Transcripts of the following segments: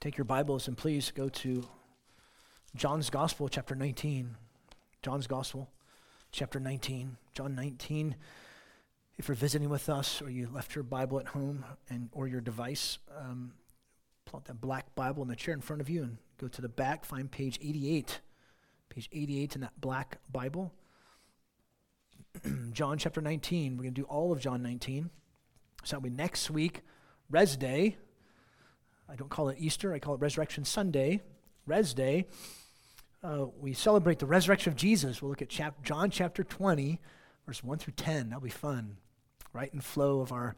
Take your Bibles and please go to John's Gospel, chapter 19. John's Gospel, chapter 19. John 19. If you're visiting with us or you left your Bible at home and or your device, um, pull out that black Bible in the chair in front of you and go to the back, find page 88. Page 88 in that black Bible. John chapter 19. We're going to do all of John 19. So that'll be next week, Res Day. I don't call it Easter, I call it Resurrection Sunday, Res Day. Uh, we celebrate the resurrection of Jesus. We'll look at chap- John chapter 20, verse 1 through 10. That'll be fun. Right in flow of our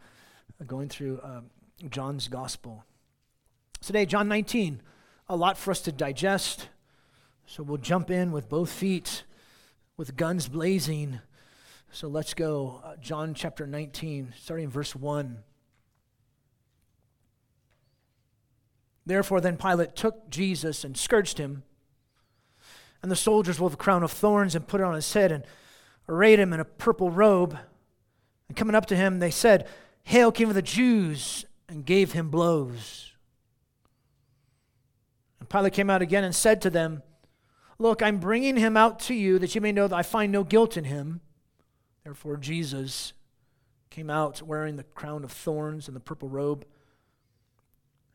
uh, going through uh, John's gospel. Today, John 19, a lot for us to digest. So we'll jump in with both feet, with guns blazing. So let's go. Uh, John chapter 19, starting in verse 1. Therefore, then Pilate took Jesus and scourged him. And the soldiers wove a crown of thorns and put it on his head and arrayed him in a purple robe. And coming up to him, they said, Hail, King of the Jews, and gave him blows. And Pilate came out again and said to them, Look, I'm bringing him out to you that you may know that I find no guilt in him. Therefore, Jesus came out wearing the crown of thorns and the purple robe.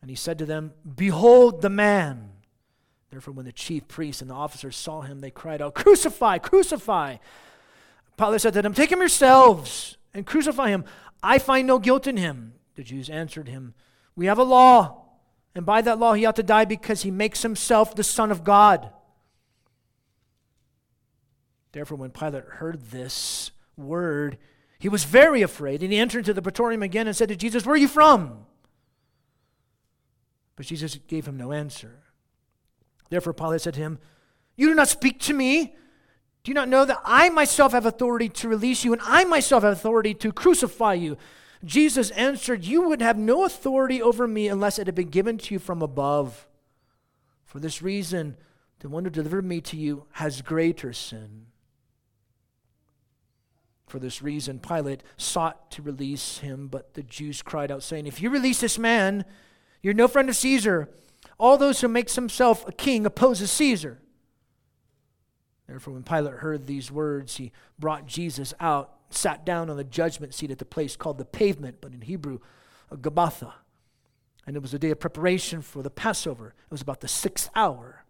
And he said to them, Behold the man. Therefore, when the chief priests and the officers saw him, they cried out, Crucify, crucify. Pilate said to them, Take him yourselves and crucify him. I find no guilt in him. The Jews answered him, We have a law, and by that law he ought to die because he makes himself the Son of God. Therefore, when Pilate heard this word, he was very afraid, and he entered into the praetorium again and said to Jesus, Where are you from? But Jesus gave him no answer. Therefore, Pilate said to him, You do not speak to me. Do you not know that I myself have authority to release you, and I myself have authority to crucify you? Jesus answered, You would have no authority over me unless it had been given to you from above. For this reason, the one who delivered me to you has greater sin. For this reason, Pilate sought to release him, but the Jews cried out, saying, If you release this man, you're no friend of Caesar. All those who makes himself a king opposes Caesar. Therefore, when Pilate heard these words, he brought Jesus out, sat down on the judgment seat at the place called the pavement, but in Hebrew, a Gabbatha. And it was a day of preparation for the Passover. It was about the sixth hour.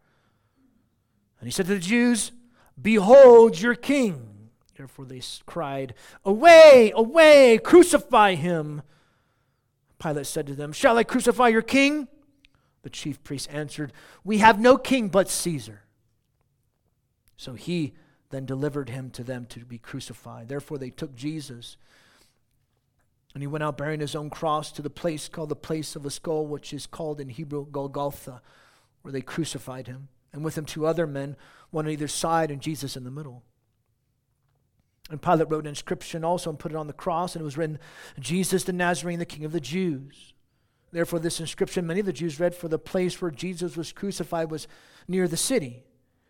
And he said to the Jews, Behold your king. Therefore they cried, Away, away, crucify him. Pilate said to them, Shall I crucify your king? The chief priests answered, We have no king but Caesar. So he then delivered him to them to be crucified. Therefore they took Jesus. And he went out bearing his own cross to the place called the place of the skull, which is called in Hebrew Golgotha, where they crucified him. And with him two other men, one on either side, and Jesus in the middle. And Pilate wrote an inscription also and put it on the cross, and it was written, Jesus the Nazarene, the King of the Jews. Therefore, this inscription many of the Jews read, for the place where Jesus was crucified was near the city.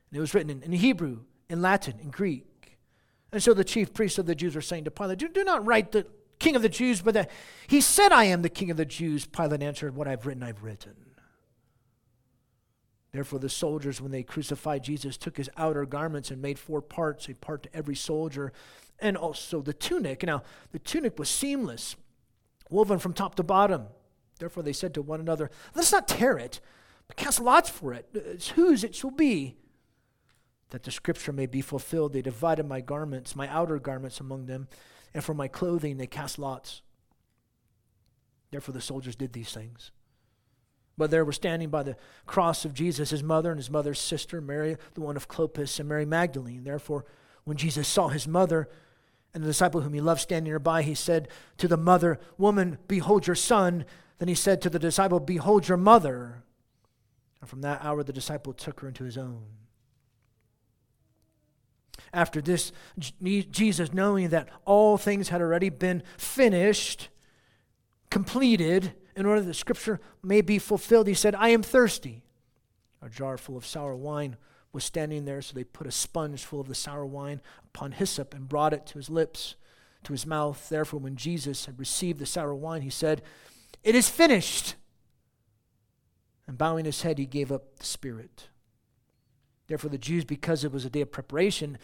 And it was written in, in Hebrew, in Latin, in Greek. And so the chief priests of the Jews were saying to Pilate, Do, do not write the King of the Jews, but that he said, I am the King of the Jews. Pilate answered, What I've written, I've written. Therefore, the soldiers, when they crucified Jesus, took his outer garments and made four parts, a part to every soldier, and also the tunic. Now, the tunic was seamless, woven from top to bottom. Therefore, they said to one another, Let's not tear it, but cast lots for it. Uh, it's whose it shall be. That the scripture may be fulfilled, they divided my garments, my outer garments among them, and for my clothing they cast lots. Therefore, the soldiers did these things. But there were standing by the cross of Jesus his mother and his mother's sister, Mary, the one of Clopas, and Mary Magdalene. Therefore, when Jesus saw his mother and the disciple whom he loved standing nearby, he said to the mother, Woman, behold your son. Then he said to the disciple, Behold your mother. And from that hour, the disciple took her into his own. After this, Jesus, knowing that all things had already been finished, completed, in order that scripture may be fulfilled, he said, I am thirsty. A jar full of sour wine was standing there, so they put a sponge full of the sour wine upon hyssop and brought it to his lips, to his mouth. Therefore, when Jesus had received the sour wine, he said, It is finished. And bowing his head, he gave up the spirit. Therefore, the Jews, because it was a day of preparation,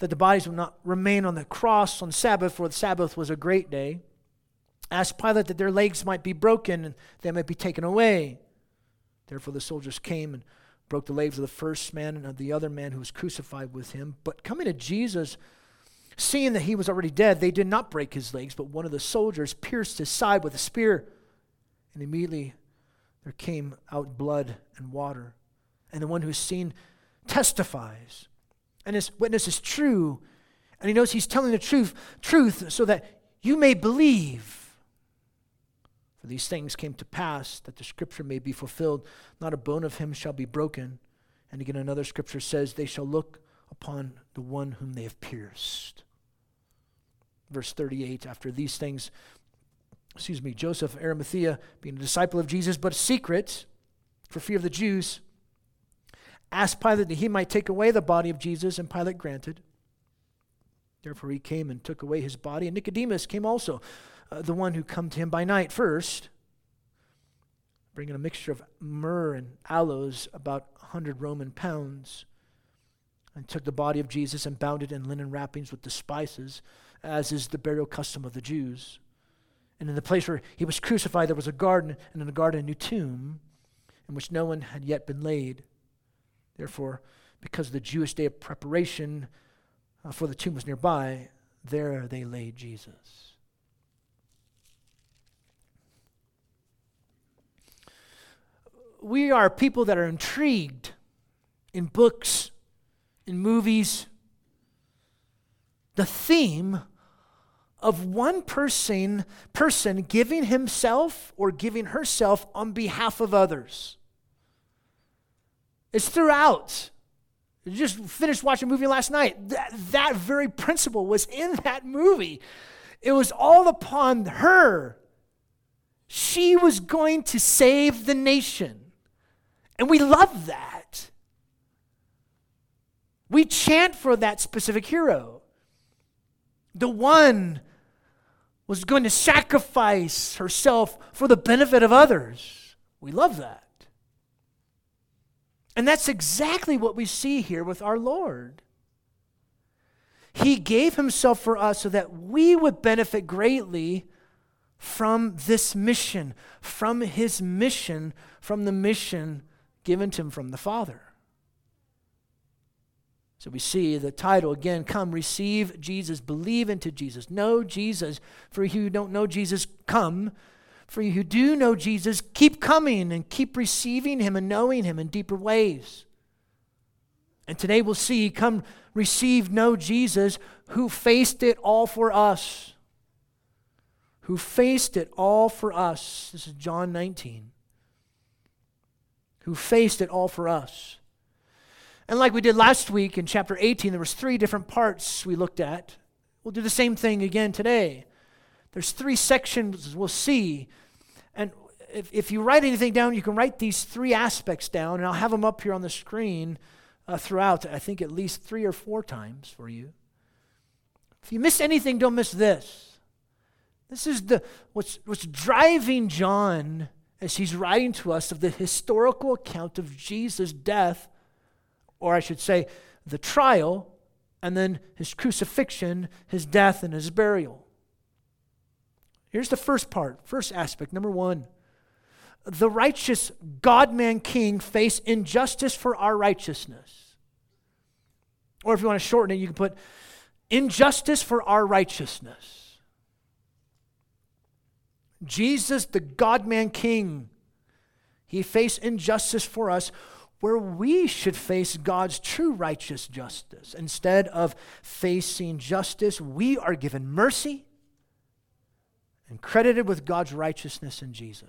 that the bodies would not remain on the cross on Sabbath, for the Sabbath was a great day, asked Pilate that their legs might be broken and they might be taken away. Therefore, the soldiers came and broke the legs of the first man and of the other man who was crucified with him. But coming to Jesus, seeing that he was already dead, they did not break his legs, but one of the soldiers pierced his side with a spear. And immediately there came out blood and water. And the one who's seen testifies. And his witness is true. And he knows he's telling the truth, truth so that you may believe. For these things came to pass that the scripture may be fulfilled. Not a bone of him shall be broken. And again, another scripture says, They shall look upon the one whom they have pierced. Verse 38 After these things, excuse me, Joseph Arimathea, being a disciple of Jesus, but secret for fear of the Jews, asked Pilate that he might take away the body of Jesus, and Pilate granted. Therefore he came and took away his body, and Nicodemus came also uh, the one who come to him by night first, bringing a mixture of myrrh and aloes, about a hundred Roman pounds, and took the body of Jesus and bound it in linen wrappings with the spices, as is the burial custom of the Jews. And in the place where he was crucified, there was a garden, and in the garden a new tomb, in which no one had yet been laid. Therefore, because of the Jewish day of preparation uh, for the tomb was nearby, there they laid Jesus. We are people that are intrigued in books, in movies. The theme of one person person giving himself or giving herself on behalf of others. It's throughout. You just finished watching a movie last night. That, that very principle was in that movie. It was all upon her. She was going to save the nation. And we love that. We chant for that specific hero. The one was going to sacrifice herself for the benefit of others. We love that. And that's exactly what we see here with our Lord. He gave himself for us so that we would benefit greatly from this mission, from his mission, from the mission given to him from the Father. So we see the title again come, receive Jesus, believe into Jesus, know Jesus. For you who don't know Jesus, come. For you who do know Jesus, keep coming and keep receiving him and knowing him in deeper ways. And today we'll see, come receive, know Jesus who faced it all for us. Who faced it all for us. This is John 19 who faced it all for us. And like we did last week in chapter 18, there was three different parts we looked at. We'll do the same thing again today. There's three sections we'll see. And if, if you write anything down, you can write these three aspects down, and I'll have them up here on the screen uh, throughout, I think at least three or four times for you. If you miss anything, don't miss this. This is the what's, what's driving John as he's writing to us of the historical account of Jesus' death, or I should say, the trial, and then his crucifixion, his death, and his burial. Here's the first part, first aspect. Number one the righteous God man king face injustice for our righteousness. Or if you want to shorten it, you can put injustice for our righteousness. Jesus, the God man King, he faced injustice for us where we should face God's true righteous justice. Instead of facing justice, we are given mercy and credited with God's righteousness in Jesus.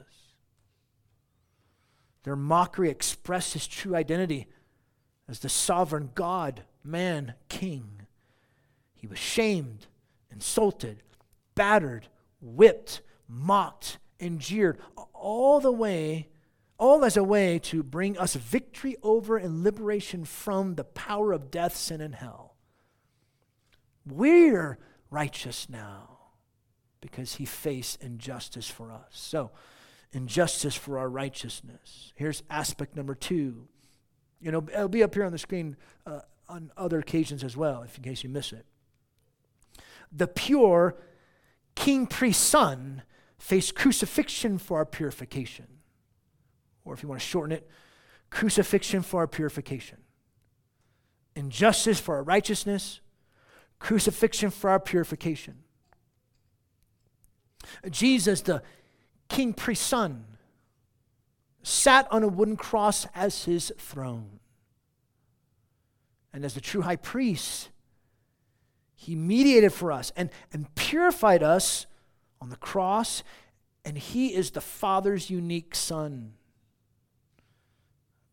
Their mockery expressed his true identity as the sovereign God, man, king. He was shamed, insulted, battered, whipped, mocked and jeered, all the way, all as a way to bring us victory over and liberation from the power of death, sin, and hell. We're righteous now because he faced injustice for us. So, and justice for our righteousness. Here's aspect number two. You know, it'll be up here on the screen uh, on other occasions as well, if in case you miss it. The pure king priest son faced crucifixion for our purification. Or if you want to shorten it, crucifixion for our purification. Injustice for our righteousness, crucifixion for our purification. Jesus, the king priest son, sat on a wooden cross as his throne. And as the true high priest, he mediated for us and, and purified us on the cross, and he is the Father's unique son.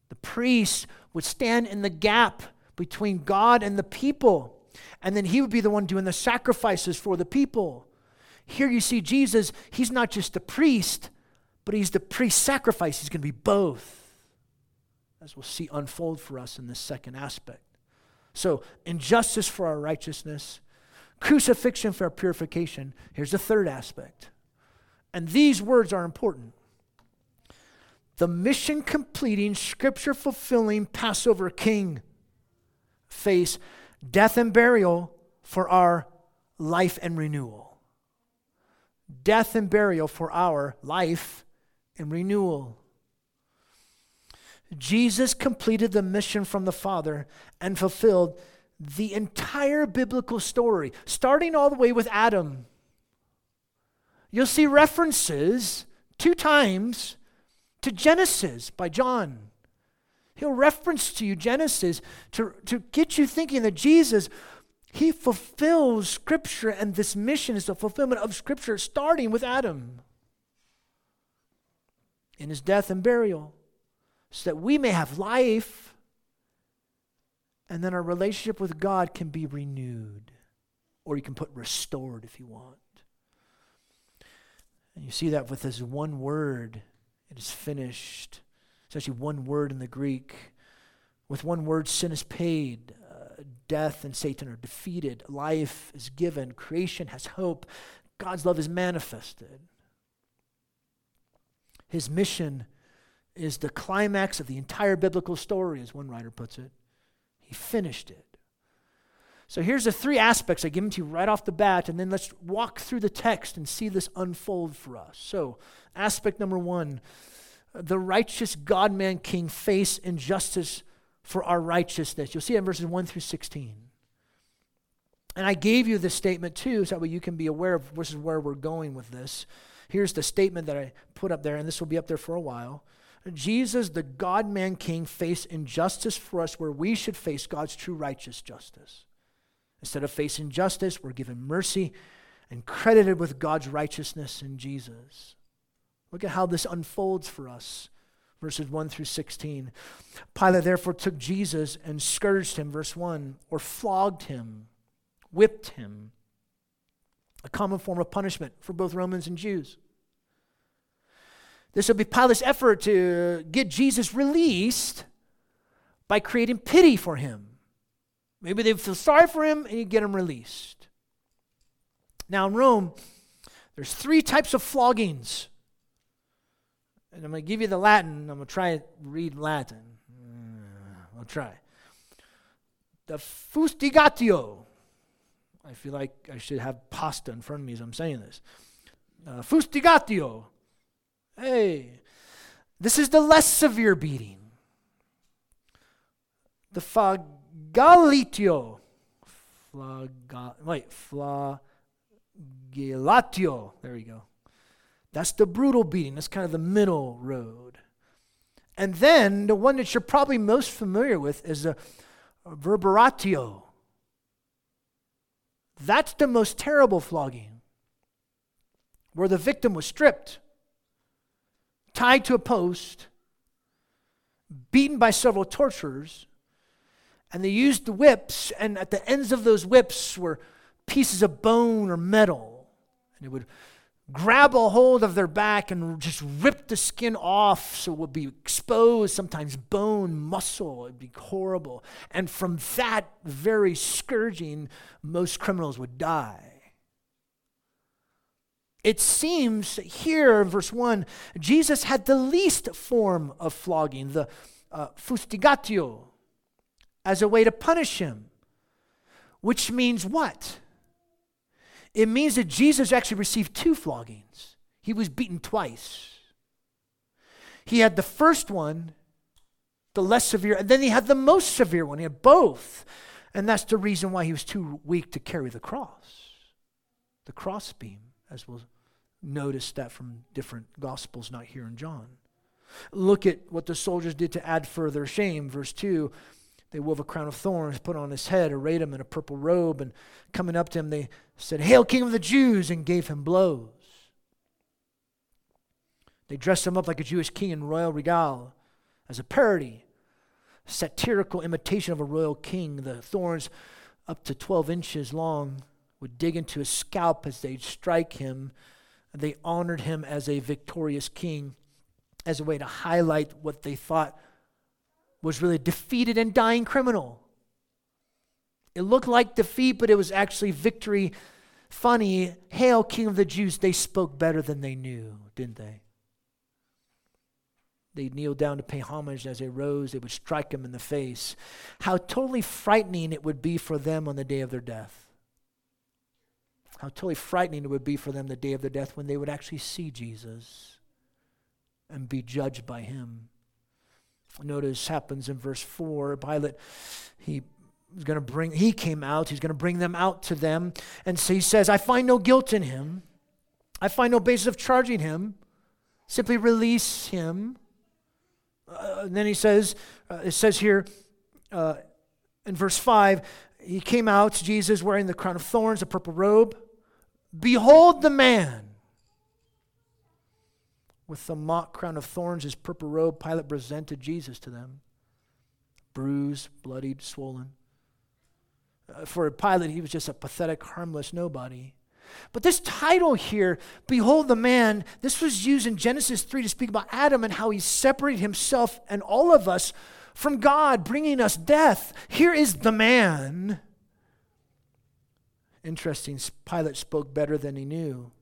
The priest would stand in the gap between God and the people, and then he would be the one doing the sacrifices for the people. Here you see Jesus, he's not just the priest, but he's the priest sacrifice. He's going to be both, as we'll see unfold for us in this second aspect. So, injustice for our righteousness, crucifixion for purification. Here's the third aspect. And these words are important. The mission completing, scripture fulfilling Passover king face death and burial for our life and renewal death and burial for our life and renewal. Jesus completed the mission from the Father and fulfilled the entire biblical story, starting all the way with Adam. You'll see references two times to Genesis by John. He'll reference to you Genesis to, to get you thinking that Jesus he fulfills Scripture, and this mission is the fulfillment of Scripture, starting with Adam in his death and burial, so that we may have life, and then our relationship with God can be renewed. Or you can put restored if you want. And you see that with this one word, it is finished. It's actually one word in the Greek. With one word, sin is paid uh, death and Satan are defeated. Life is given. Creation has hope. God's love is manifested. His mission is the climax of the entire biblical story, as one writer puts it. He finished it. So here's the three aspects I give them to you right off the bat, and then let's walk through the text and see this unfold for us. So, aspect number one the righteous God man king face injustice for our righteousness. You'll see it in verses 1 through 16. And I gave you this statement too, so that way you can be aware of this is where we're going with this. Here's the statement that I put up there, and this will be up there for a while. Jesus, the God man King, faced injustice for us where we should face God's true righteous justice. Instead of facing justice, we're given mercy and credited with God's righteousness in Jesus. Look at how this unfolds for us verses 1 through 16. Pilate therefore took Jesus and scourged him, verse 1, or flogged him, whipped him, a common form of punishment for both Romans and Jews. This would be Pilate's effort to get Jesus released by creating pity for him. Maybe they feel sorry for him and you get him released. Now in Rome, there's three types of floggings and I'm going to give you the Latin. I'm going to try to read Latin. Uh, I'll try. The fustigatio. I feel like I should have pasta in front of me as I'm saying this. Uh, fustigatio. Hey, this is the less severe beating. The flagellitio. Flaga, wait, flagellatio. There we go. That's the brutal beating. That's kind of the middle road. And then the one that you're probably most familiar with is the verberatio. That's the most terrible flogging, where the victim was stripped, tied to a post, beaten by several torturers, and they used the whips, and at the ends of those whips were pieces of bone or metal. And it would grab a hold of their back and just rip the skin off so it would be exposed, sometimes bone, muscle. It'd be horrible. And from that very scourging, most criminals would die. It seems here in verse 1, Jesus had the least form of flogging, the uh, fustigatio, as a way to punish him. Which means what? It means that Jesus actually received two floggings. He was beaten twice. He had the first one, the less severe, and then he had the most severe one. He had both. And that's the reason why he was too weak to carry the cross, the crossbeam, as we'll notice that from different gospels, not here in John. Look at what the soldiers did to add further shame. Verse 2 they wove a crown of thorns, put on his head, arrayed him in a purple robe, and coming up to him, they said, Hail, King of the Jews, and gave him blows. They dressed him up like a Jewish king in royal regal as a parody, satirical imitation of a royal king. The thorns, up to 12 inches long, would dig into his scalp as they'd strike him. They honored him as a victorious king as a way to highlight what they thought was really a defeated and dying criminal. It looked like defeat, but it was actually victory. Funny, hail, King of the Jews. They spoke better than they knew, didn't they? They kneeled down to pay homage as they rose. They would strike him in the face. How totally frightening it would be for them on the day of their death. How totally frightening it would be for them the day of their death when they would actually see Jesus and be judged by him. Notice happens in verse 4. Pilate, he was going to bring, he came out, he's going to bring them out to them. And so he says, I find no guilt in him. I find no basis of charging him. Simply release him. Uh, and then he says, uh, it says here uh, in verse 5, he came out, Jesus wearing the crown of thorns, a purple robe. Behold the man with the mock crown of thorns, his purple robe, Pilate presented Jesus to them. Bruised, bloodied, swollen. Uh, for Pilate, he was just a pathetic, harmless nobody. But this title here, Behold the Man, this was used in Genesis 3 to speak about Adam and how he separated himself and all of us from God, bringing us death. Here is the man. Interesting, Pilate spoke better than he knew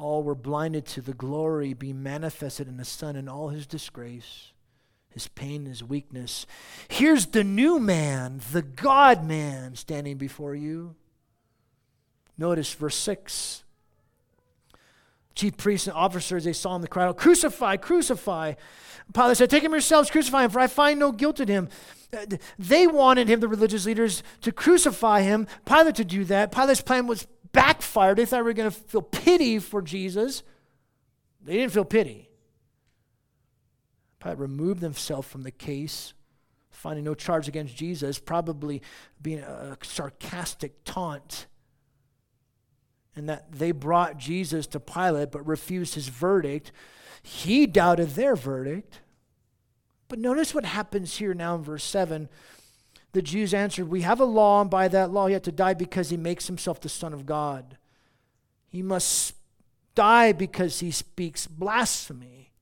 all were blinded to the glory being manifested in the Son in all his disgrace, his pain, his weakness. Here's the new man, the God man, standing before you. Notice verse 6. Chief priests and officers, they saw him, the crowd, crucify, crucify. Pilate said, Take him yourselves, crucify him, for I find no guilt in him. They wanted him, the religious leaders, to crucify him, Pilate to do that. Pilate's plan was backfired. They thought we were going to feel pity for Jesus. They didn't feel pity. Pilate removed himself from the case, finding no charge against Jesus, probably being a sarcastic taunt. And that they brought Jesus to Pilate but refused his verdict. He doubted their verdict. But notice what happens here now in verse 7 the Jews answered, We have a law, and by that law he had to die because he makes himself the Son of God. He must die because he speaks blasphemy.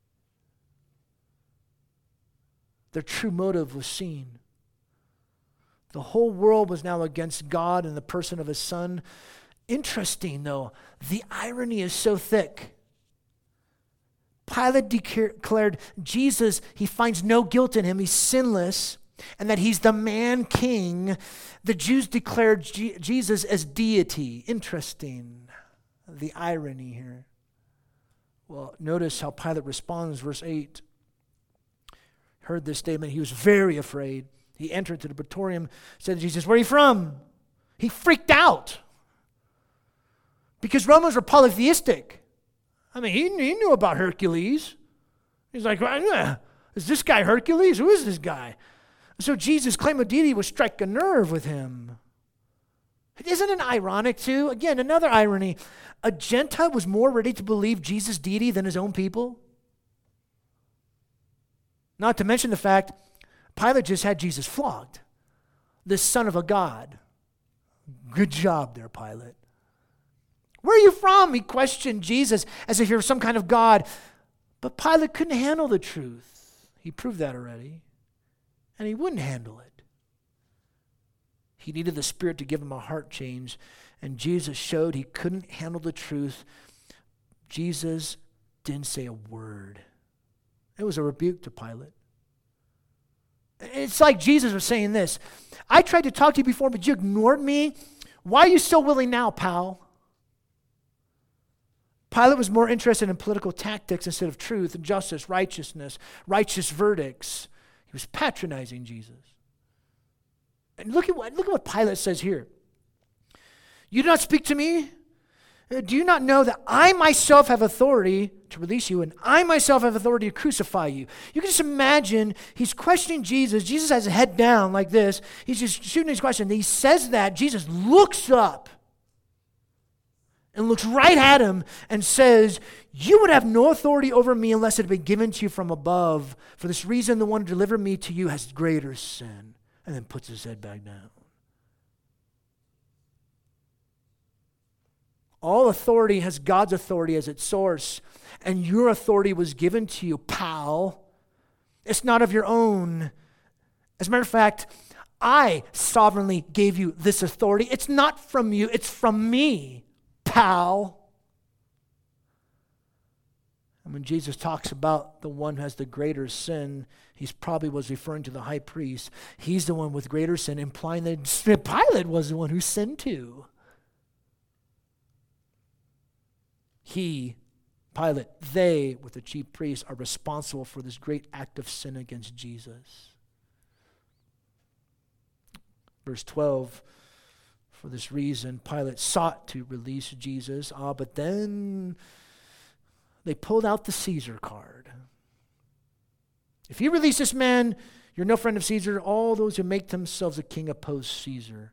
Their true motive was seen. The whole world was now against God and the person of his Son. Interesting, though, the irony is so thick. Pilate declared Jesus, he finds no guilt in him, he's sinless and that he's the man king, the Jews declared Jesus as deity. Interesting, the irony here. Well, notice how Pilate responds, verse 8. Heard this statement, he was very afraid. He entered to the praetorium, said to Jesus, Where are you from? He freaked out because Romans were polytheistic. I mean, he, he knew about Hercules. He's like, Is this guy Hercules? Who is this guy? So Jesus' claim of deity would strike a nerve with him. Isn't it ironic, too? Again, another irony. A Gentile was more ready to believe Jesus' deity than his own people. Not to mention the fact Pilate just had Jesus flogged, the son of a God. Good job there, Pilate. Where are you from? He questioned Jesus as if he were some kind of God. But Pilate couldn't handle the truth. He proved that already and he wouldn't handle it. He needed the Spirit to give him a heart change, and Jesus showed he couldn't handle the truth. Jesus didn't say a word. It was a rebuke to Pilate. It's like Jesus was saying this I tried to talk to you before, but you ignored me. Why are you so willing now, pal? Pilate was more interested in political tactics instead of truth and justice, righteousness, righteous verdicts. He was patronizing Jesus. And look at what, look at what Pilate says here. You do not speak to me? Uh, do you not know that I myself have authority to release you and I myself have authority to crucify you? You can just imagine he's questioning Jesus. Jesus has a head down like this. He's just shooting his question. He says that. Jesus looks up and looks right at him and says, You would have no authority over me unless it had been given to you from above. For this reason, the one who delivered me to you has greater sin. And then puts his head back down. All authority has God's authority as its source, and your authority was given to you, pal. It's not of your own. As a matter of fact, I sovereignly gave you this authority. It's not from you, it's from me, pal. And when Jesus talks about the one who has the greater sin, he probably was referring to the high priest. He's the one with greater sin, implying that Pilate was the one who sinned too. He, Pilate, they, with the chief priests, are responsible for this great act of sin against Jesus. Verse 12 For this reason, Pilate sought to release Jesus, ah, but then they pulled out the Caesar card. If you release this man, you're no friend of Caesar. All those who make themselves a king oppose Caesar.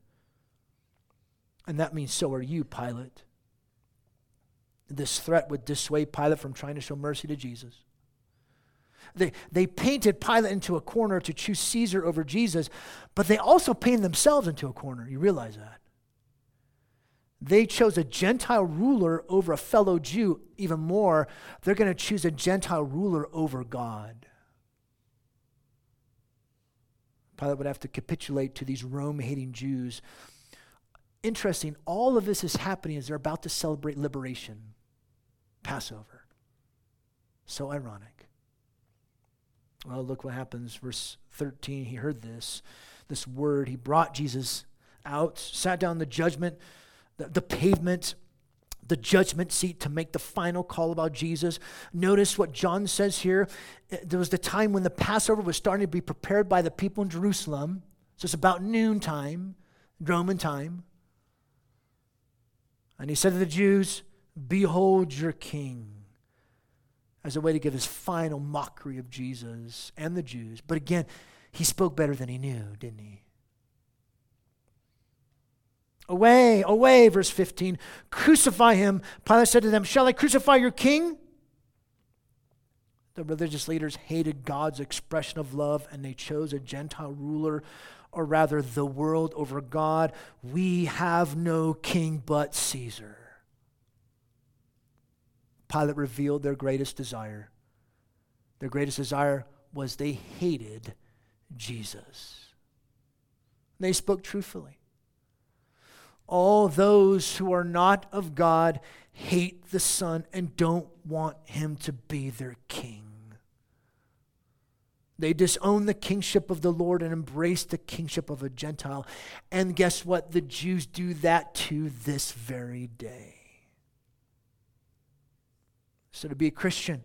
And that means so are you, Pilate. This threat would dissuade Pilate from trying to show mercy to Jesus. They, they painted Pilate into a corner to choose Caesar over Jesus, but they also painted themselves into a corner. You realize that? They chose a Gentile ruler over a fellow Jew. Even more, they're going to choose a Gentile ruler over God. Pilate would have to capitulate to these Rome hating Jews. Interesting, all of this is happening as they're about to celebrate liberation. Passover. So ironic. Well, look what happens. Verse 13, he heard this, this word. He brought Jesus out, sat down the judgment, the, the pavement, the judgment seat to make the final call about Jesus. Notice what John says here. There was the time when the Passover was starting to be prepared by the people in Jerusalem. So it's about noontime, Roman time. And he said to the Jews, Behold your king, as a way to give his final mockery of Jesus and the Jews. But again, he spoke better than he knew, didn't he? Away, away, verse 15. Crucify him. Pilate said to them, Shall I crucify your king? The religious leaders hated God's expression of love and they chose a Gentile ruler, or rather, the world over God. We have no king but Caesar. Pilate revealed their greatest desire. Their greatest desire was they hated Jesus. They spoke truthfully. All those who are not of God hate the Son and don't want him to be their king. They disown the kingship of the Lord and embrace the kingship of a Gentile. And guess what? The Jews do that to this very day. So, to be a Christian,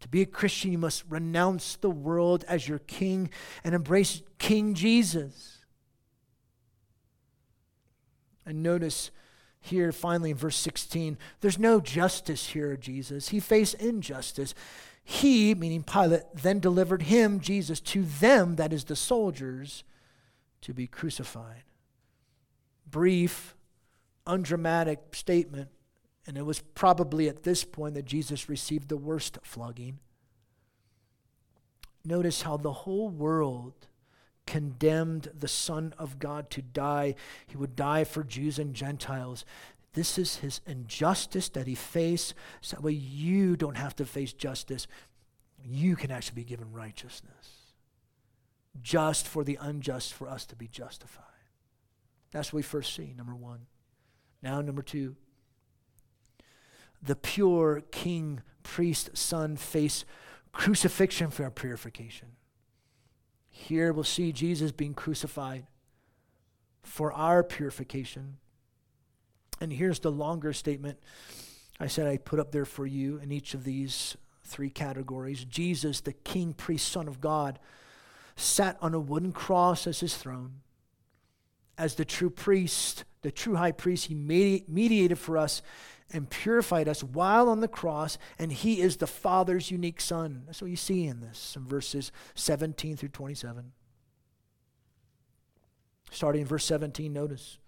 to be a Christian, you must renounce the world as your king and embrace King Jesus. And notice here, finally, in verse 16, there's no justice here, Jesus. He faced injustice. He, meaning Pilate, then delivered him, Jesus, to them, that is the soldiers, to be crucified. Brief, undramatic statement and it was probably at this point that Jesus received the worst flogging. Notice how the whole world condemned the Son of God to die. He would die for Jews and Gentiles. This is his injustice that he faced, so that way you don't have to face justice. You can actually be given righteousness. Just for the unjust, for us to be justified. That's what we first see, number one. Now, number two. The pure king, priest, son face crucifixion for our purification. Here we'll see Jesus being crucified for our purification. And here's the longer statement I said I put up there for you in each of these three categories. Jesus, the king, priest, son of God, sat on a wooden cross as his throne. As the true priest, the true high priest, he mediated for us and purified us while on the cross, and he is the Father's unique Son. That's what you see in this, in verses 17 through 27. Starting in verse 17, notice.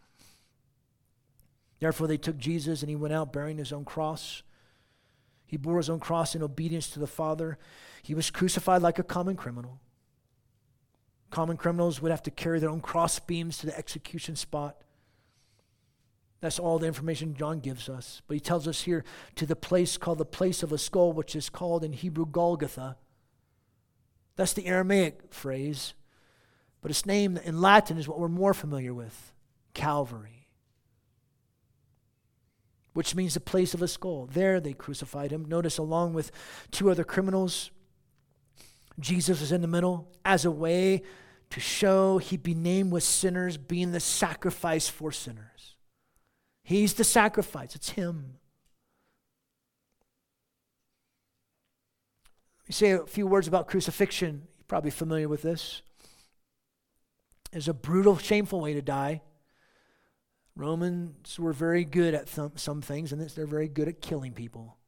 Therefore, they took Jesus, and he went out bearing his own cross. He bore his own cross in obedience to the Father. He was crucified like a common criminal. Common criminals would have to carry their own cross beams to the execution spot. That's all the information John gives us. But he tells us here to the place called the place of a skull, which is called in Hebrew Golgotha. That's the Aramaic phrase. But its name in Latin is what we're more familiar with Calvary, which means the place of a skull. There they crucified him. Notice, along with two other criminals, Jesus was in the middle as a way to show he'd be named with sinners, being the sacrifice for sinners. He's the sacrifice, it's Him. Let me say a few words about crucifixion. You're probably familiar with this. It's a brutal, shameful way to die. Romans were very good at some, some things, and they're very good at killing people,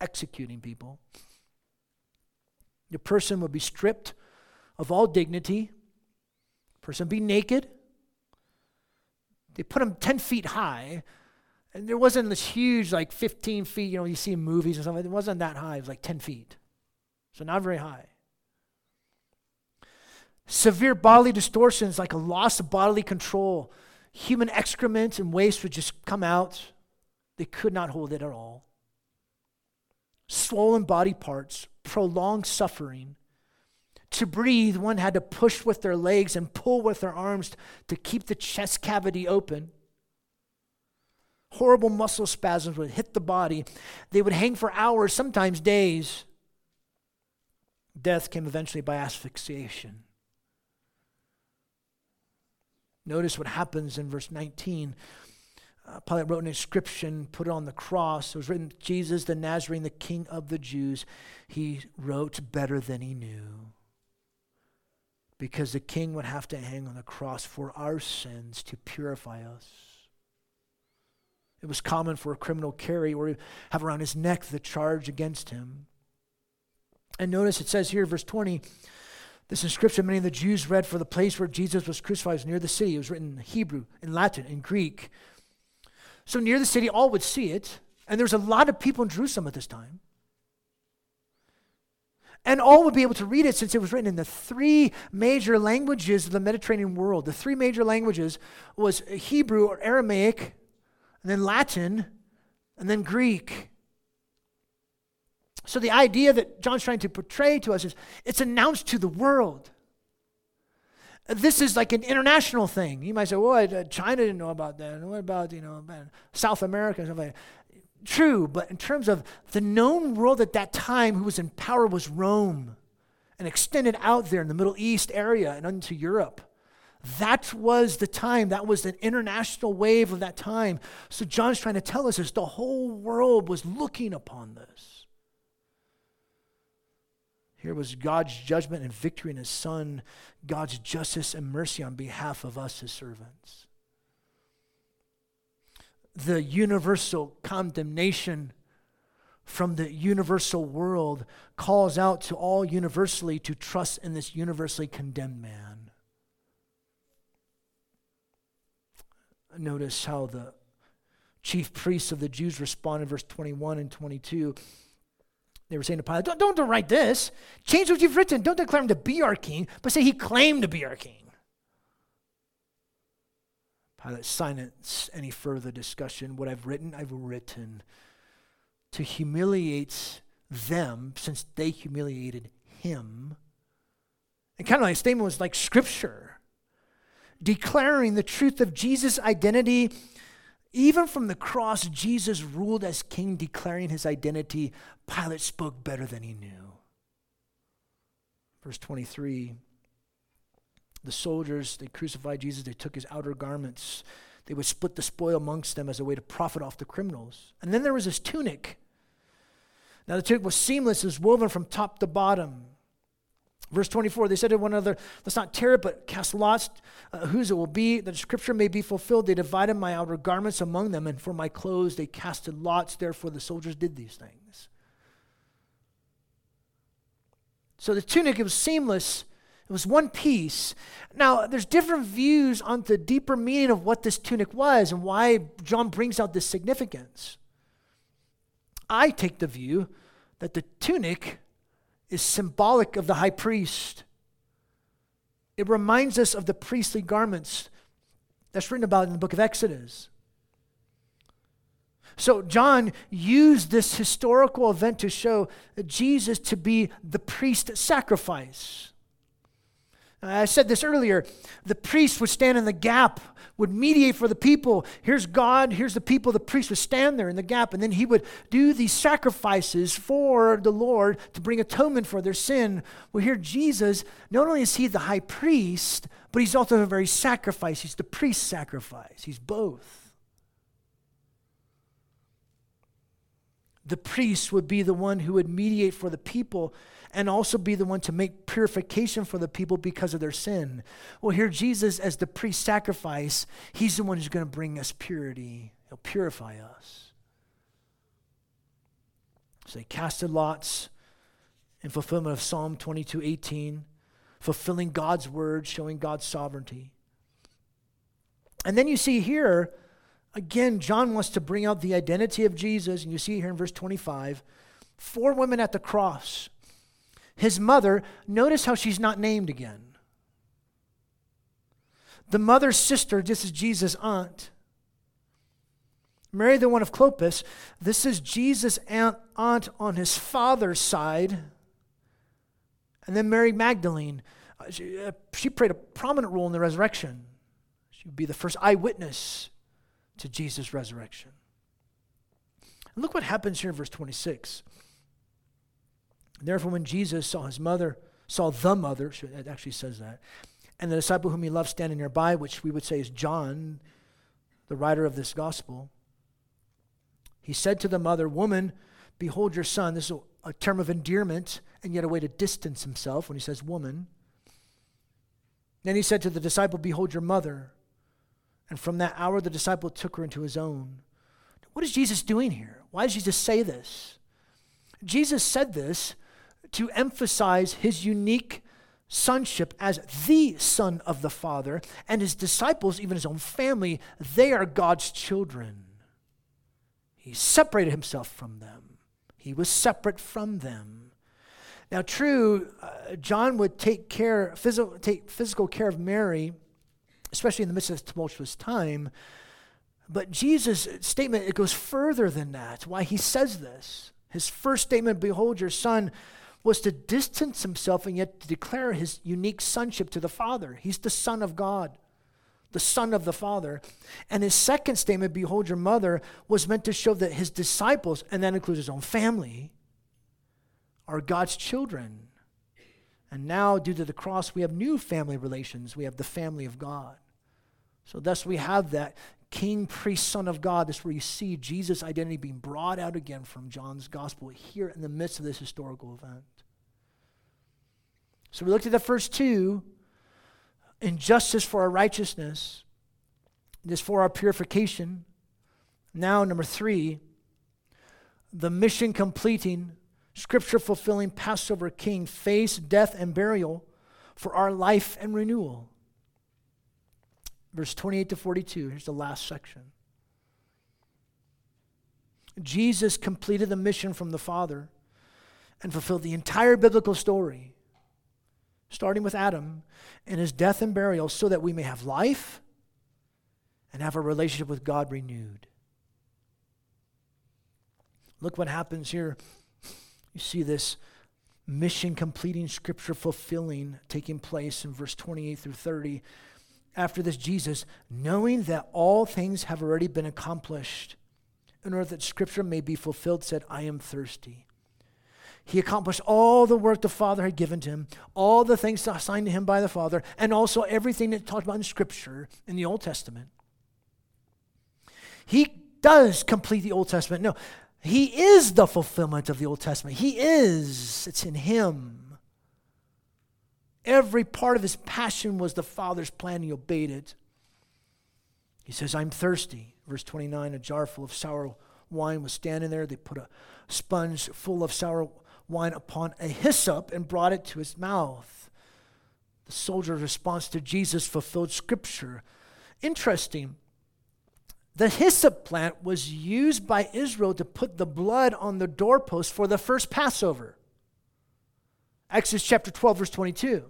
executing people. The person would be stripped of all dignity. Person be naked. They put them 10 feet high. And there wasn't this huge, like 15 feet, you know, you see in movies and stuff. It wasn't that high. It was like 10 feet. So not very high. Severe bodily distortions, like a loss of bodily control. Human excrement and waste would just come out. They could not hold it at all. Swollen body parts, prolonged suffering, to breathe, one had to push with their legs and pull with their arms to keep the chest cavity open. Horrible muscle spasms would hit the body. They would hang for hours, sometimes days. Death came eventually by asphyxiation. Notice what happens in verse 19. Uh, Pilate wrote an inscription, put it on the cross. It was written, Jesus the Nazarene, the King of the Jews. He wrote better than he knew because the king would have to hang on the cross for our sins to purify us. It was common for a criminal carry or have around his neck the charge against him. And notice it says here, verse 20, this inscription many of the Jews read for the place where Jesus was crucified was near the city. It was written in Hebrew, in Latin, in Greek. So near the city, all would see it. And there's a lot of people in Jerusalem at this time. And all would be able to read it since it was written in the three major languages of the Mediterranean world. The three major languages was Hebrew or Aramaic, and then Latin, and then Greek. So the idea that John's trying to portray to us is it's announced to the world. This is like an international thing. You might say, well, uh, China didn't know about that. And what about, you know, South America and stuff like that? True, but in terms of the known world at that time who was in power was Rome and extended out there in the Middle East area and into Europe. That was the time. That was an international wave of that time. So John's trying to tell us is the whole world was looking upon this. Here was God's judgment and victory in his son, God's justice and mercy on behalf of us, his servants the universal condemnation from the universal world calls out to all universally to trust in this universally condemned man. Notice how the chief priests of the Jews responded, verse 21 and 22. They were saying to Pilate, don't, don't write this. Change what you've written. Don't declare him to be our king, but say he claimed to be our king. Uh, Pilate silence any further discussion. What I've written, I've written to humiliate them since they humiliated him. And kind of like statement was like scripture. declaring the truth of Jesus' identity. Even from the cross, Jesus ruled as king, declaring his identity. Pilate spoke better than he knew. Verse 23 the soldiers, they crucified Jesus, they took his outer garments. They would split the spoil amongst them as a way to profit off the criminals. And then there was his tunic. Now the tunic was seamless, it was woven from top to bottom. Verse 24, they said to one another, Let's not tear it, but cast lots uh, whose it will be, that the scripture may be fulfilled. They divided my outer garments among them, and for my clothes they casted lots. Therefore the soldiers did these things. So the tunic, it was seamless, it was one piece. Now, there's different views on the deeper meaning of what this tunic was and why John brings out this significance. I take the view that the tunic is symbolic of the high priest. It reminds us of the priestly garments that's written about in the book of Exodus. So, John used this historical event to show Jesus to be the priest sacrifice. Uh, I said this earlier. The priest would stand in the gap, would mediate for the people. Here's God, here's the people. The priest would stand there in the gap, and then he would do these sacrifices for the Lord to bring atonement for their sin. Well, here, Jesus, not only is he the high priest, but he's also the very sacrifice. He's the priest sacrifice. He's both. The priest would be the one who would mediate for the people and also be the one to make purification for the people because of their sin. Well, here, Jesus, as the priest sacrifice, he's the one who's going to bring us purity, he'll purify us. So they casted lots in fulfillment of Psalm 22 18, fulfilling God's word, showing God's sovereignty. And then you see here, again, John wants to bring out the identity of Jesus, and you see here in verse 25 four women at the cross his mother, notice how she's not named again. The mother's sister, this is Jesus' aunt. Mary, the one of Clopas, this is Jesus' aunt, aunt on his father's side. And then Mary Magdalene, uh, she, uh, she played a prominent role in the resurrection. She would be the first eyewitness to Jesus' resurrection. And look what happens here in verse 26. Therefore, when Jesus saw his mother, saw the mother, it actually says that, and the disciple whom he loved standing nearby, which we would say is John, the writer of this gospel, he said to the mother, Woman, behold your son. This is a term of endearment and yet a way to distance himself when he says woman. Then he said to the disciple, Behold your mother. And from that hour, the disciple took her into his own. What is Jesus doing here? Why does Jesus say this? Jesus said this to emphasize his unique sonship as the Son of the Father, and his disciples, even his own family, they are God's children. He separated himself from them, he was separate from them. Now, true, uh, John would take care, physical, take physical care of Mary, especially in the midst of this tumultuous time. But Jesus' statement, it goes further than that. Why he says this. His first statement, Behold your son, was to distance himself and yet to declare his unique sonship to the Father. He's the Son of God, the Son of the Father. And his second statement, Behold your mother, was meant to show that his disciples, and that includes his own family, are God's children. And now, due to the cross, we have new family relations. We have the family of God. So, thus, we have that king, priest, son of God. This is where you see Jesus' identity being brought out again from John's gospel here in the midst of this historical event. So we looked at the first two injustice for our righteousness, this for our purification. Now, number three, the mission completing, scripture fulfilling Passover king face death and burial for our life and renewal. Verse 28 to 42, here's the last section. Jesus completed the mission from the Father and fulfilled the entire biblical story starting with Adam and his death and burial, so that we may have life and have a relationship with God renewed. Look what happens here. You see this mission completing, scripture fulfilling taking place in verse 28 through 30. after this Jesus, knowing that all things have already been accomplished, in order that scripture may be fulfilled, said, I am thirsty. He accomplished all the work the Father had given to him, all the things assigned to him by the Father, and also everything that talked about in Scripture in the Old Testament. He does complete the Old Testament. No, he is the fulfillment of the Old Testament. He is, it's in him. Every part of his passion was the Father's plan. He obeyed it. He says, I'm thirsty. Verse 29 a jar full of sour wine was standing there. They put a sponge full of sour wine upon a hyssop and brought it to his mouth. The soldier's response to Jesus fulfilled scripture. Interesting. The hyssop plant was used by Israel to put the blood on the doorpost for the first Passover. Exodus chapter 12, verse 22.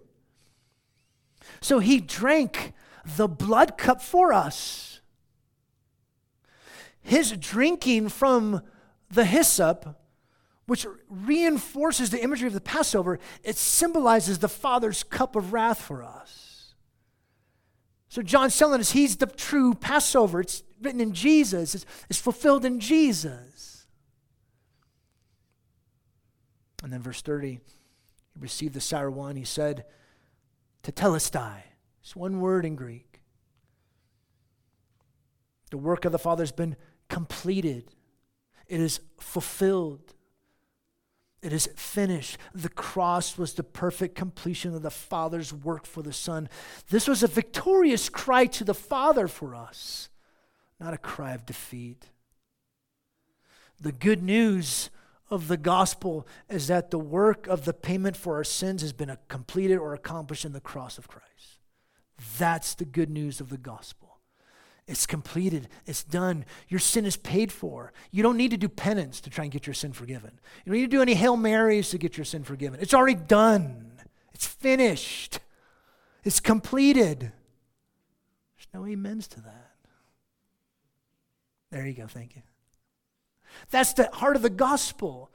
So he drank the blood cup for us. His drinking from the hyssop which reinforces the imagery of the Passover, it symbolizes the Father's cup of wrath for us. So John's telling us he's the true Passover. It's written in Jesus, it's, it's fulfilled in Jesus. And then verse 30, he received the sour wine. He said, Tetelestai. It's one word in Greek. The work of the Father has been completed. It is fulfilled. It is finished. The cross was the perfect completion of the Father's work for the Son. This was a victorious cry to the Father for us, not a cry of defeat. The good news of the gospel is that the work of the payment for our sins has been completed or accomplished in the cross of Christ. That's the good news of the gospel. It's completed. It's done. Your sin is paid for. You don't need to do penance to try and get your sin forgiven. You don't need to do any Hail Marys to get your sin forgiven. It's already done. It's finished. It's completed. There's no amens to that. There you go. Thank you. That's the heart of the gospel.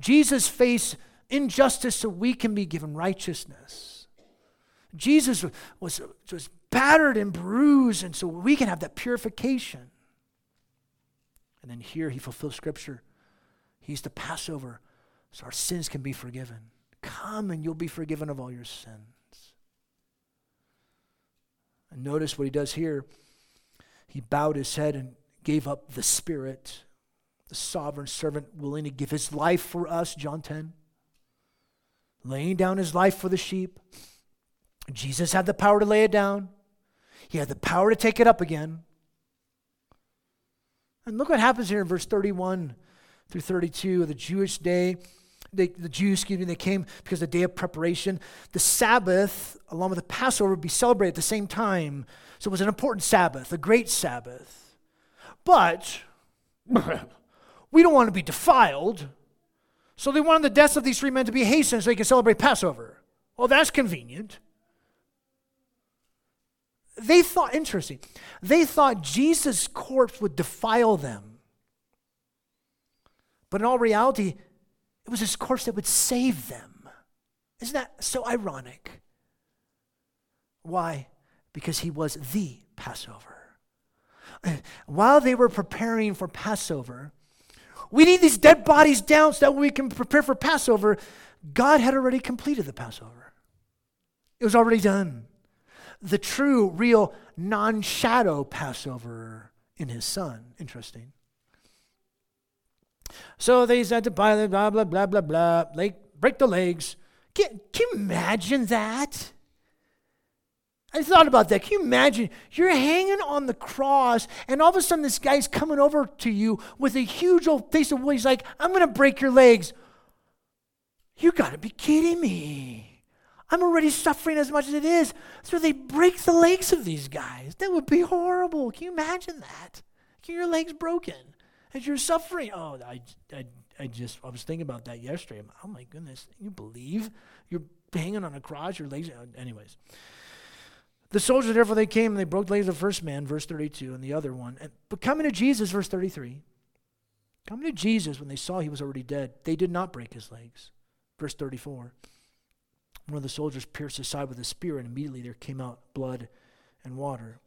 Jesus faced injustice so we can be given righteousness. Jesus was, was battered and bruised, and so we can have that purification. And then here he fulfills Scripture. He's the Passover, so our sins can be forgiven. Come and you'll be forgiven of all your sins. And notice what he does here. He bowed his head and gave up the Spirit, the sovereign servant willing to give his life for us, John 10. Laying down his life for the sheep. Jesus had the power to lay it down. He had the power to take it up again. And look what happens here in verse 31 through 32 of the Jewish day. They, the Jews, excuse me, they came because the day of preparation. The Sabbath, along with the Passover, would be celebrated at the same time. So it was an important Sabbath, a great Sabbath. But we don't want to be defiled. So they wanted the deaths of these three men to be hastened so they could celebrate Passover. Well, that's convenient they thought, interesting, they thought Jesus' corpse would defile them. But in all reality, it was his corpse that would save them. Isn't that so ironic? Why? Because he was the Passover. Uh, while they were preparing for Passover, we need these dead bodies down so that we can prepare for Passover. God had already completed the Passover, it was already done the true, real, non shadow Passover in his son. Interesting. So they said to Pilate, blah, blah, blah, blah, blah, like, break the legs. Can, can you imagine that? I thought about that. Can you imagine? You're hanging on the cross, and all of a sudden, this guy's coming over to you with a huge old face of wood. He's like, I'm going to break your legs. You got to be kidding me. I'm already suffering as much as it is. So they break the legs of these guys. That would be horrible. Can you imagine that? Get your legs broken as you're suffering. Oh, I, I, I just, I was thinking about that yesterday. I'm, oh my goodness, you believe you're hanging on a cross, your legs, uh, anyways. The soldiers, therefore, they came and they broke the legs of the first man, verse 32, and the other one. And, but coming to Jesus, verse 33, coming to Jesus when they saw he was already dead, they did not break his legs. Verse 34. One of the soldiers pierced his side with a spear, and immediately there came out blood and water.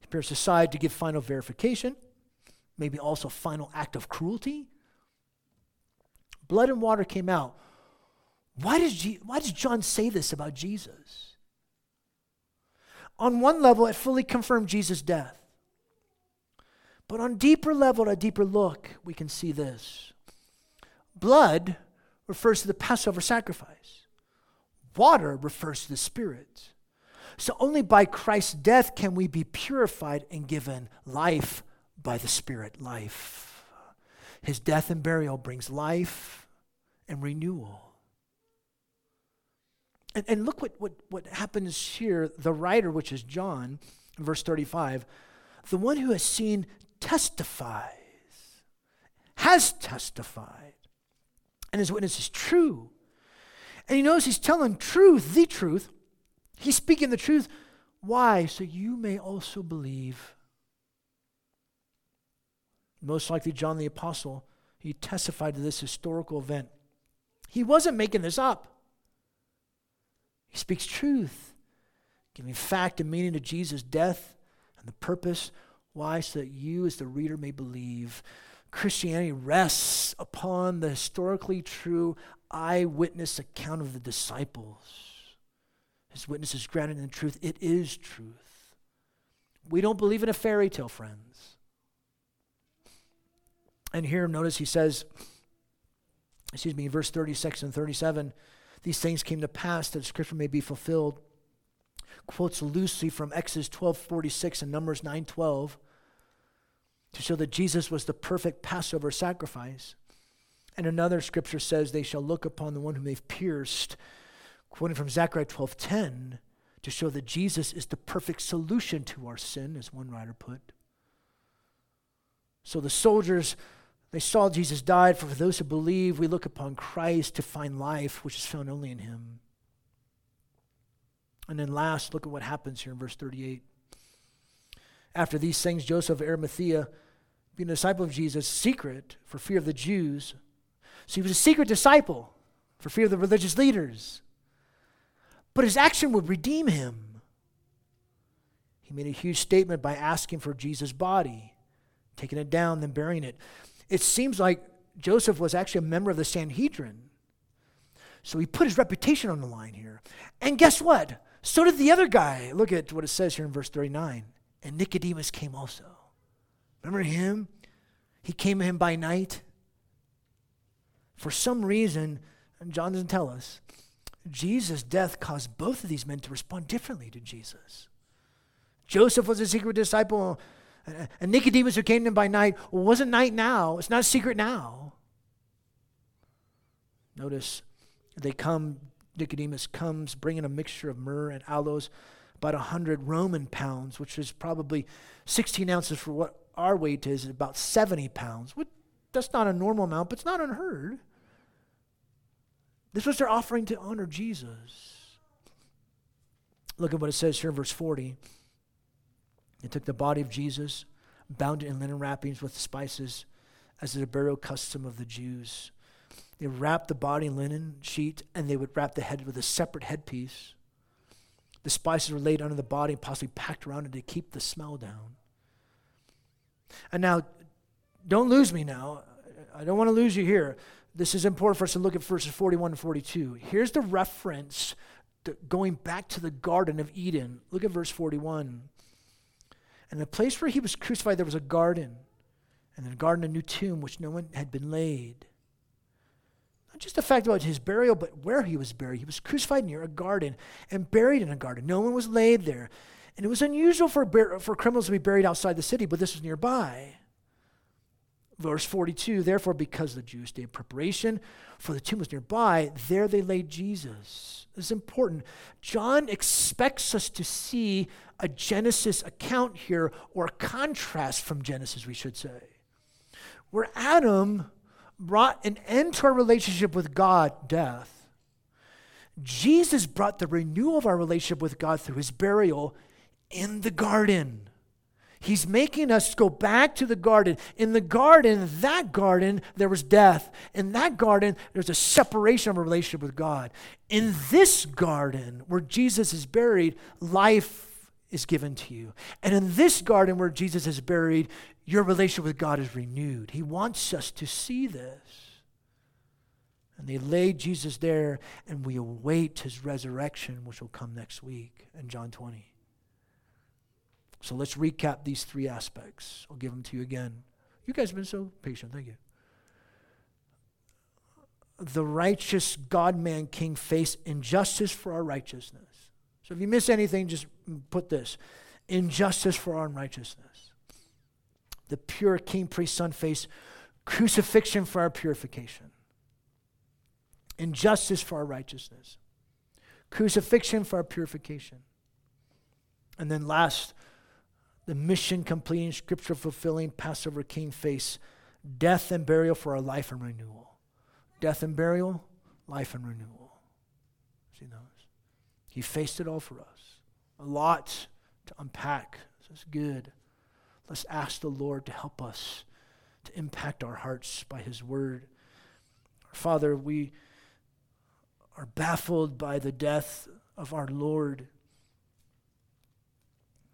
He pierced his side to give final verification, maybe also final act of cruelty. Blood and water came out. Why does, Je- why does John say this about Jesus? On one level, it fully confirmed Jesus' death. But on deeper level, a deeper look, we can see this. Blood refers to the Passover sacrifice. Water refers to the Spirit. So only by Christ's death can we be purified and given life by the Spirit, life. His death and burial brings life and renewal. And, and look what, what, what happens here. The writer, which is John, verse 35, the one who has seen testifies, has testified, and his witness is true. And he knows he's telling truth, the truth. He's speaking the truth. Why? So you may also believe. Most likely, John the Apostle, he testified to this historical event. He wasn't making this up. He speaks truth, giving fact and meaning to Jesus' death and the purpose. Why? So that you, as the reader, may believe. Christianity rests upon the historically true eyewitness account of the disciples. His witness is grounded in truth. It is truth. We don't believe in a fairy tale, friends. And here, notice he says, excuse me, verse 36 and 37, these things came to pass that the scripture may be fulfilled. Quotes loosely from Exodus 12:46 and Numbers 9:12 to show that Jesus was the perfect Passover sacrifice. And another scripture says they shall look upon the one whom they've pierced, quoting from Zechariah 12:10 to show that Jesus is the perfect solution to our sin, as one writer put. So the soldiers they saw Jesus died, for, for those who believe, we look upon Christ to find life, which is found only in him. And then last, look at what happens here in verse 38. After these things, Joseph of Arimathea, being a disciple of Jesus, secret for fear of the Jews. So he was a secret disciple for fear of the religious leaders. But his action would redeem him. He made a huge statement by asking for Jesus' body, taking it down, then burying it it seems like Joseph was actually a member of the Sanhedrin. So he put his reputation on the line here. And guess what? So did the other guy. Look at what it says here in verse 39. And Nicodemus came also. Remember him? He came to him by night. For some reason, John doesn't tell us, Jesus' death caused both of these men to respond differently to Jesus. Joseph was a secret disciple and Nicodemus who came to him by night, well, wasn't night now. It's not secret now. Notice they come, Nicodemus comes bringing a mixture of myrrh and aloes, about 100 Roman pounds, which is probably 16 ounces for what our weight is, about 70 pounds. That's not a normal amount, but it's not unheard. This was their offering to honor Jesus. Look at what it says here in verse 40. They took the body of Jesus, bound it in linen wrappings with spices, as is the burial custom of the Jews. They wrapped the body in linen sheet, and they would wrap the head with a separate headpiece. The spices were laid under the body and possibly packed around it to keep the smell down. And now, don't lose me now. I don't want to lose you here. This is important for us to look at verses 41 and 42. Here's the reference going back to the Garden of Eden. Look at verse 41. And the place where he was crucified, there was a garden. And in the garden, a new tomb, which no one had been laid. Not just the fact about his burial, but where he was buried. He was crucified near a garden and buried in a garden. No one was laid there. And it was unusual for, for criminals to be buried outside the city, but this was nearby. Verse 42 Therefore, because the Jews' day of preparation for the tomb was nearby, there they laid Jesus. This is important. John expects us to see a Genesis account here, or a contrast from Genesis, we should say, where Adam brought an end to our relationship with God, death. Jesus brought the renewal of our relationship with God through his burial in the garden. He's making us go back to the garden. In the garden, that garden, there was death. In that garden, there's a separation of a relationship with God. In this garden, where Jesus is buried, life is given to you. And in this garden, where Jesus is buried, your relationship with God is renewed. He wants us to see this. And they laid Jesus there, and we await his resurrection, which will come next week in John 20. So let's recap these three aspects. I'll give them to you again. You guys have been so patient. Thank you. The righteous God man king face injustice for our righteousness. So if you miss anything, just put this injustice for our unrighteousness. The pure king priest son face crucifixion for our purification, injustice for our righteousness, crucifixion for our purification. And then last, the mission completing, scripture fulfilling, Passover king face death and burial for our life and renewal. Death and burial, life and renewal. See those? He faced it all for us. A lot to unpack. This is good. Let's ask the Lord to help us to impact our hearts by His word. Father, we are baffled by the death of our Lord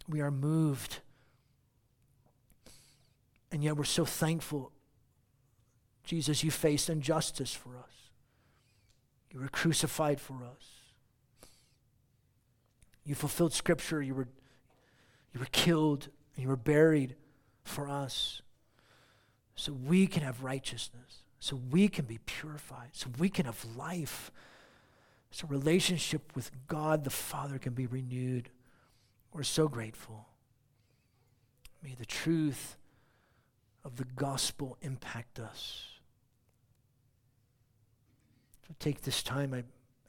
we are moved. And yet we're so thankful. Jesus, you faced injustice for us. You were crucified for us. You fulfilled scripture. You were, you were killed and you were buried for us. So we can have righteousness. So we can be purified. So we can have life. So relationship with God the Father can be renewed. We're so grateful. May the truth of the gospel impact us. So take this time, I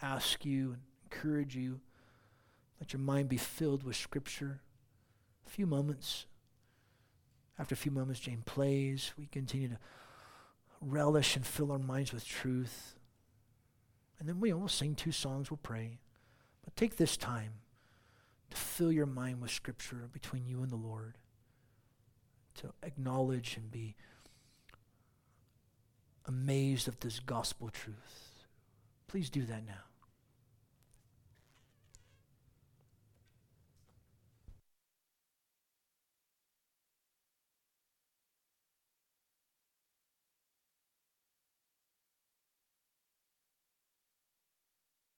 ask you and encourage you, let your mind be filled with Scripture. A few moments. After a few moments, Jane plays. We continue to relish and fill our minds with truth. And then we will sing two songs, we'll pray. But take this time to fill your mind with Scripture between you and the Lord, to acknowledge and be amazed of this gospel truth. Please do that now.